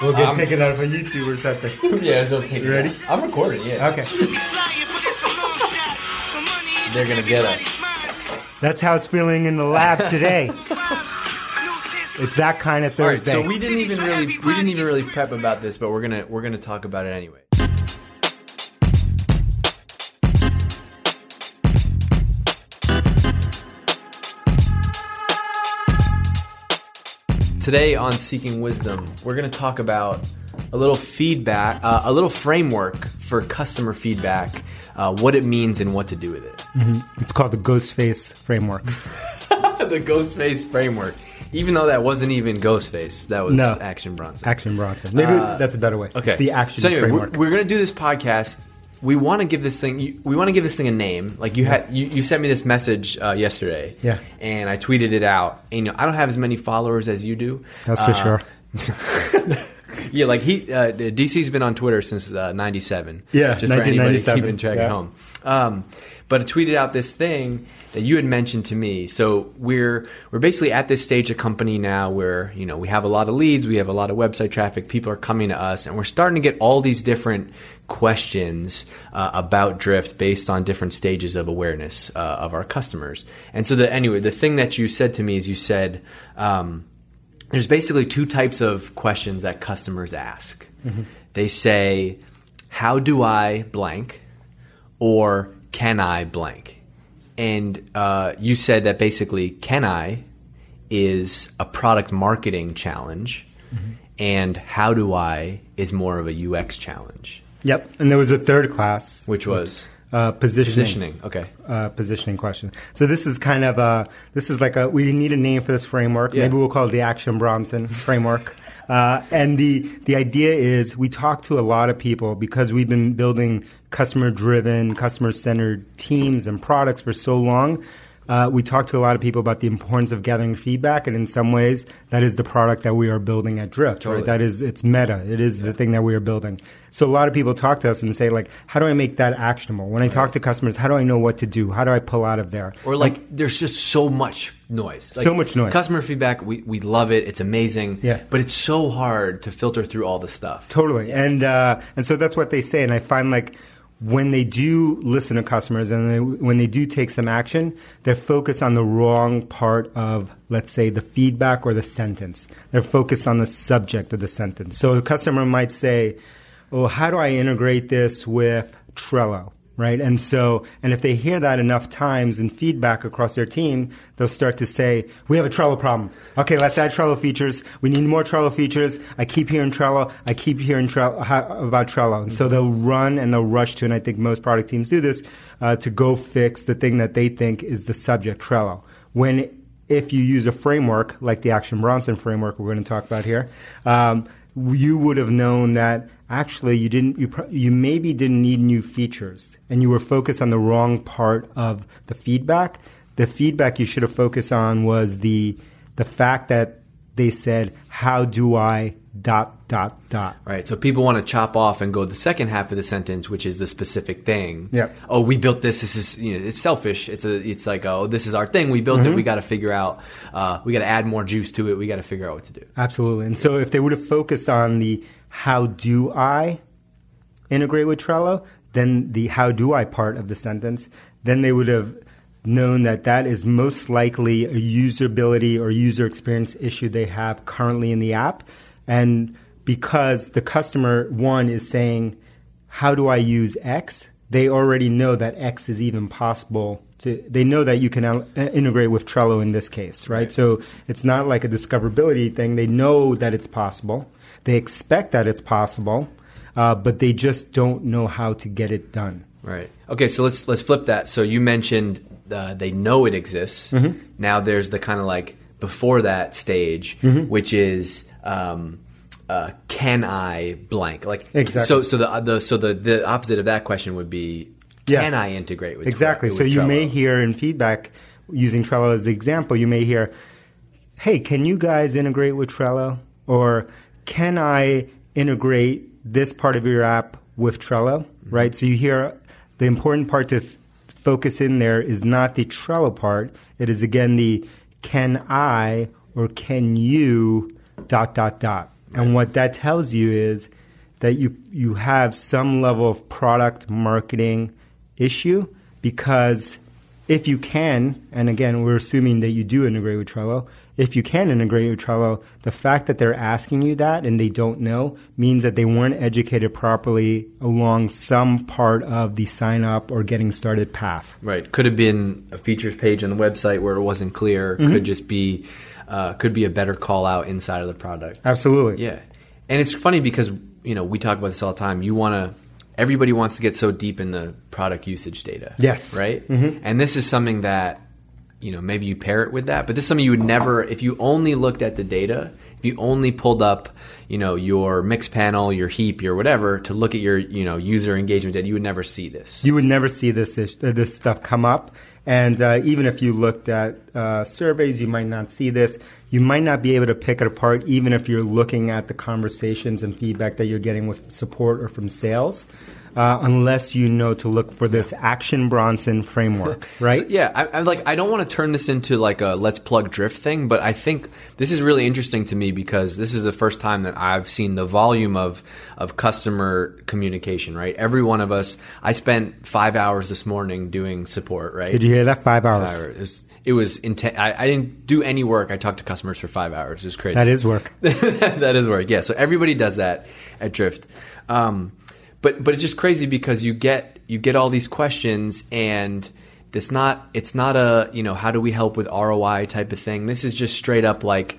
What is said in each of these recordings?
We'll get I'm- taken out of a YouTube or something. Yeah, so take You ready? it. I'm recording. Yeah. Okay. They're gonna get us. That's how it's feeling in the lab today. It's that kind of All right. Thursday. So we didn't even really we didn't even really prep about this, but we're gonna we're gonna talk about it anyway. Today on Seeking Wisdom, we're going to talk about a little feedback, uh, a little framework for customer feedback, uh, what it means and what to do with it. It's called the Ghostface framework. the Ghostface framework. Even though that wasn't even Ghostface, that was No. Action Bronson. Action Bronson. Maybe that's a better way. Okay. It's the action So anyway, we're, we're gonna do this podcast. We want to give this thing. We want to give this thing a name. Like you had, you, you sent me this message uh, yesterday. Yeah. And I tweeted it out. And, you know, I don't have as many followers as you do. That's for Uh, sure. Yeah, like he, uh, DC's been on Twitter since uh, '97. Yeah, just for anybody 1997. keeping track Yeah. at home. Um, but I tweeted out this thing that you had mentioned to me. So we're we're basically at this stage of company now where you know we have a lot of leads, we have a lot of website traffic, people are coming to us, and we're starting to get all these different questions uh, about Drift based on different stages of awareness uh, of our customers. And so the anyway, the thing that you said to me is you said. Um, there's basically two types of questions that customers ask. They say, "How do I blank?" or "Can I blank?" And uh, you said that basically, "Can I?" is a product marketing challenge, and "How do I?" is more of a UX challenge, Yep. And there was a third class, which was uh, positioning. positioning. Okay. uh, positioning question. So this is kind of a this is like a we need a name for this framework. Yeah. Maybe we'll call it the Action Bronson framework. Uh, and the the idea is we talk to a lot of people because we've been building customer driven, customer centered teams and products for so long. Uh, we talk to a lot of people about the importance of gathering feedback, and in some ways, that is the product that we are building at Drift. Totally. Right? That is it's meta. It is the thing that we are building. So a lot of people talk to us and say like, "How do I make that actionable?" When I talk to customers, how do I know what to do? How do I pull out of there? Or like, there's just so much noise. Like, So much noise. Customer feedback, we, we love it. It's amazing. Yeah. But it's so hard to filter through all the stuff. Totally, and uh, and so that's what they say. And I find like when they do listen to customers and they, when they do take some action, they're focused on the wrong part of, let's say, the feedback or the sentence. They're focused on the subject of the sentence. So a customer might say, "Oh, how do I integrate this with Trello?" Right, and so, and if they hear that enough times in feedback across their team, they'll start to say, "We have a Trello problem. Okay, let's add Trello features. We need more Trello features. I keep hearing Trello. I keep hearing Trello, about Trello." And so they'll run and they'll rush to, and I think most product teams do this uh, to go fix the thing that they think is the subject, Trello. When if you use a framework like the Action Bronson framework we're going to talk about here, um, you would have known that actually you didn't you, you maybe didn't need new features and you were focused on the wrong part of the feedback the feedback you should have focused on was the the fact that they said how do i dot dot dot Right. So people want to chop off and go the second half of the sentence, which is the specific thing. Yeah. Oh, we built this. This is you know, it's selfish. It's a it's like oh, this is our thing. We built Mm-hmm. it. We got to figure out. Uh, we got to add more juice to it. We got to figure out what to do. Absolutely. And so if they would have focused on the how do I integrate with Trello, then the how do I part of the sentence, then they would have known that that is most likely a usability or user experience issue they have currently in the app. And because the customer, one, is saying, how do I use X? They already know that X is even possible. To, they know that you can uh, integrate with Trello in this case, right? Right. So it's not like a discoverability thing. They know that it's possible. They expect that it's possible, uh, but they just don't know how to get it done. Right. Okay. So let's let's flip that. So you mentioned uh, they know it exists. Mm-hmm. Now there's the kind of like before that stage, Mm-hmm. which is. Um, uh, can I blank like Exactly. so so the the so the the opposite of that question would be Yeah. can I integrate with Exactly. with So you Trello? may hear in feedback, using Trello as the example, you may hear, hey, can you guys integrate with Trello? Or can I integrate this part of your app with Trello? Mm-hmm. Right? So you hear the important part to f- focus in there is not the Trello part. It is again the can I or can you dot dot dot. And what that tells you is that you you have some level of product marketing issue because if you can, and again, we're assuming that you do integrate with Trello. If you can integrate with Trello, the fact that they're asking you that and they don't know means that they weren't educated properly along some part of the sign up or getting started path. Right. Could have been a features page on the website where it wasn't clear. Mm-hmm. Could just be uh, could be a better call out inside of the product. Absolutely. Yeah. And it's funny because you know we talk about this all the time. You want to. Everybody wants to get so deep in the product usage data. Yes. Right. Mm-hmm. And this is something that you know maybe you pair it with that, but this is something you would never if you only looked at the data. If you only pulled up, you know, your Mixpanel, your heap, your whatever, to look at your, you know, user engagement data, you would never see this. You would never see this uh, this stuff come up. And uh, even if you looked at uh, surveys, you might not see this. You might not be able to pick it apart, even if you're looking at the conversations and feedback that you're getting with support or from sales, uh, unless you know to look for this Action Bronson framework, right? So, yeah, I, I like. I don't want to turn this into like a let's plug drift thing, but I think this is really interesting to me because this is the first time that I've seen the volume of of customer communication. Right, every one of us. I spent five hours this morning doing support. Right, Did you hear that? Five hours. Five hours. It was, it was intense. I, I didn't do any work. I talked to customers for five hours. It was crazy. That is work. that is work. Yeah. So everybody does that at Drift. Um, but but it's just crazy because you get you get all these questions and it's not it's not a you know how do we help with ROI type of thing. This is just straight up like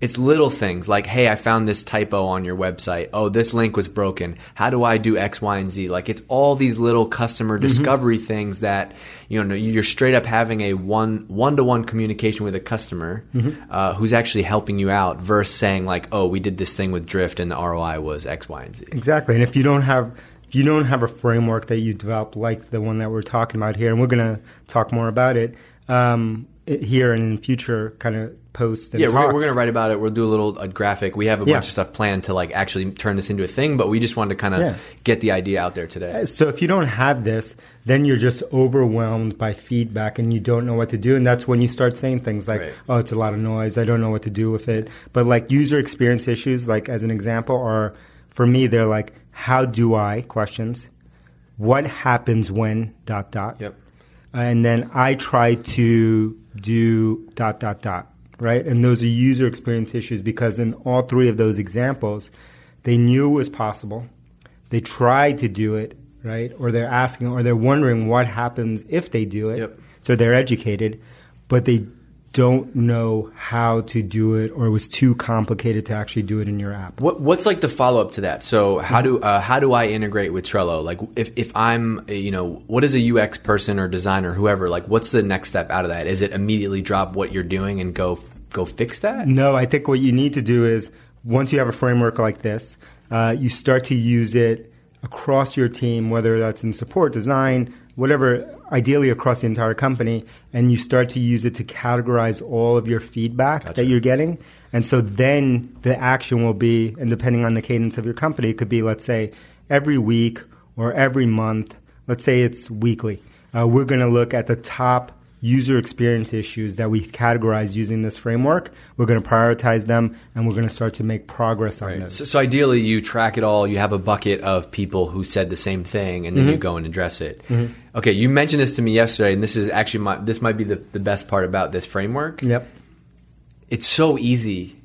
it's little things like hey I found this typo on your website. Oh this link was broken. How do I do X Y and Z? Like it's all these little customer discovery things that you know you're straight up having a one one to one communication with a customer uh, who's actually helping you out versus saying like oh we did this thing with Drift and the ROI was X Y and Z. Exactly. And if you don't have if you don't have a framework that you develop like the one that we're talking about here, and we're going to talk more about it, um, it here and in future kind of posts Yeah, we're, we're going to write about it. We'll do a little a graphic. We have a Yeah. bunch of stuff planned to like actually turn this into a thing, but we just wanted to kind of Yeah. get the idea out there today. So if you don't have this, then you're just overwhelmed by feedback and you don't know what to do. And that's when you start saying things like, Right. oh, it's a lot of noise. I don't know what to do with it. But like user experience issues, like as an example, are for me, they're like, how do I questions? What happens when dot dot? Yep. And then I try to do dot dot dot, right? And those are user experience issues because in all three of those examples, they knew it was possible, they tried to do it, right? Or they're asking, or they're wondering what happens if they do it. Yep. So they're educated, but they don't know how to do it, or it was too complicated to actually do it in your app. What, what's like the follow up to that? So how do uh, how do I integrate with Trello? Like if, if I'm you know what is a UX person or designer whoever like what's the next step out of that? Is it immediately drop what you're doing and go go fix that? No, I think what you need to do is once you have a framework like this, uh, you start to use it across your team, whether that's in support, design, whatever, ideally across the entire company, and you start to use it to categorize all of your feedback Gotcha. that you're getting. And so then the action will be, and depending on the cadence of your company, it could be, let's say, every week or every month. Let's say it's weekly. Uh, we're going to look at the top user experience issues that we categorize using this framework. We're going to prioritize them, and we're going to start to make progress on those. So, so ideally, you track it all. You have a bucket of people who said the same thing, and then Mm-hmm. you go and address it. Okay, you mentioned this to me yesterday, and this is actually my this might be the, the best part about this framework. Yep. It's so easy.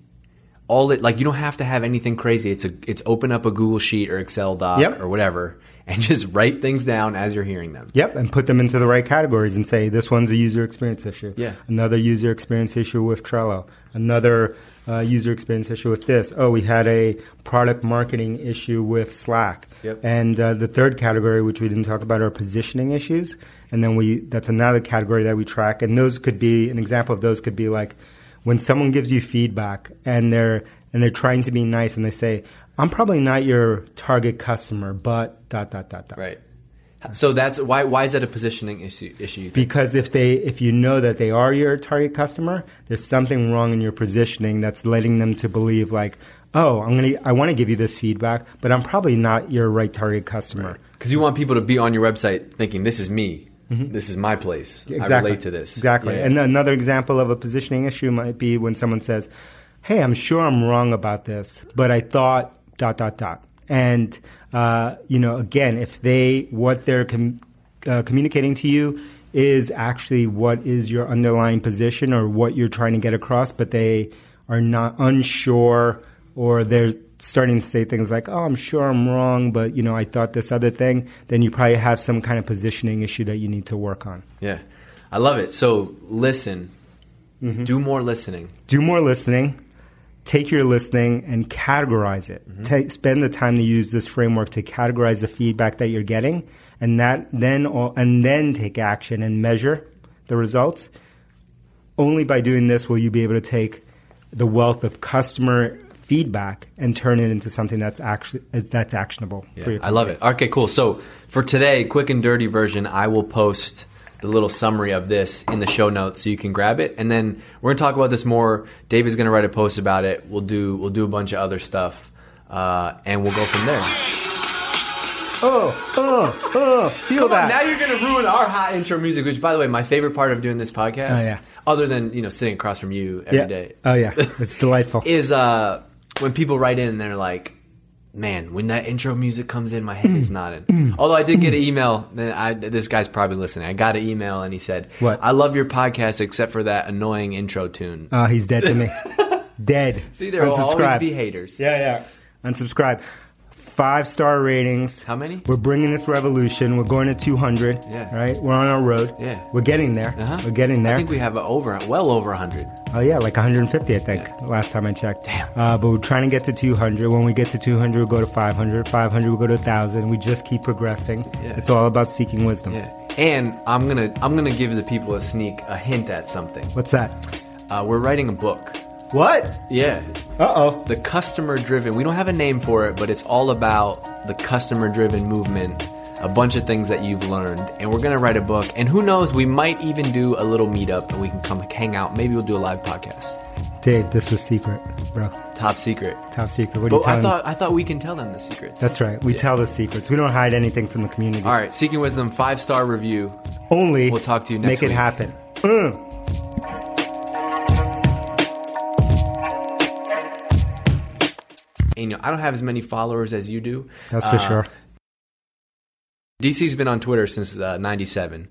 All it like you don't have to have anything crazy. It's a it's open up a Google sheet or Excel doc Yep. or whatever, and just write things down as you're hearing them. Yep, and put them into the right categories and say this one's a user experience issue. Yeah. Another user experience issue with Trello. Another uh, user experience issue with this. Oh, we had a product marketing issue with Slack. Yep. And uh, the third category, which we didn't talk about, are positioning issues. And then we that's another category that we track. And those could be an example of those could be like when someone gives you feedback and they're and they're trying to be nice and they say, "I'm probably not your target customer, but dot dot dot dot." Right. So that's why why is that a positioning issue? Issue. because if they if you know that they are your target customer there's something wrong in your positioning that's letting them to believe like oh i'm gonna i want to give you this feedback but i'm probably not your right target customer Because you want people to be on your website thinking, "This is me. Mm-hmm. This is my place. I relate to this." exactly Yeah. and another example of a positioning issue might be when someone says hey, I'm sure I'm wrong about this, but I thought dot dot dot. And uh, you know, again, if they what they're com- uh, communicating to you is actually what is your underlying position or what you're trying to get across, but they are not unsure or they're starting to say things like, "Oh, I'm sure I'm wrong, but you know, I thought this other thing," then you probably have some kind of positioning issue that you need to work on. Yeah, I love it. So listen, do more listening. Do more listening. Take your listening and categorize it. Mm-hmm. Take, spend the time to use this framework to categorize the feedback that you're getting, and that then all, and then take action and measure the results. Only by doing this will you be able to take the wealth of customer feedback and turn it into something that's actually that's actionable for Yeah, I love it. Okay, cool. So for today, quick and dirty version, I will post the little summary of this in the show notes so you can grab it. And then we're gonna talk about this more. Dave is gonna write a post about it. We'll do we'll do a bunch of other stuff, uh, and we'll go from there. Oh, oh, oh, feel Come that. on, now you're gonna ruin our hot intro music. Which, by the way, my favorite part of doing this podcast, Oh, yeah. other than you know sitting across from you every yeah. day, Oh yeah, it's delightful. is uh, when people write in and they're like, "Man, when that intro music comes in, my head Mm. is nodding." Although I did get an email, I, this guy's probably listening. I got an email and he said, What? I love your podcast except for that annoying intro tune." Oh, he's dead to me. dead. See, there will always be haters. Yeah, yeah. Unsubscribe. Five star ratings. How many? We're bringing this revolution. We're going to 200. Yeah. Right? We're on our road. Yeah. We're getting there. Uh-huh. We're getting there. I think we have over, well over hundred. oh, yeah, like 150, I think, last time I checked. Damn. Uh, but we're trying to get to 200. When we get to 200, we'll go to 500. 500, we'll go to 1,000. We just keep progressing. Yeah. It's all about seeking wisdom. Yeah, and I'm gonna I'm gonna give the people a sneak, a hint at something. What's that? Uh, we're writing a book. What? Yeah, Uh oh. the customer driven we don't have a name for it but it's all about the customer driven movement a bunch of things that you've learned and we're going to write a book and who knows we might even do a little meetup and we can come hang out maybe we'll do a live podcast Dave, this is secret, bro. top secret Top secret. What are you but i telling thought i thought we can tell them the secrets That's right. We tell the secrets. We don't hide anything from the community. all right seeking wisdom five star review Only We'll talk to you next make it week. happen. Mm. You know i don't have as many followers as you do That's for Uh, sure. dc's been on twitter since uh, 97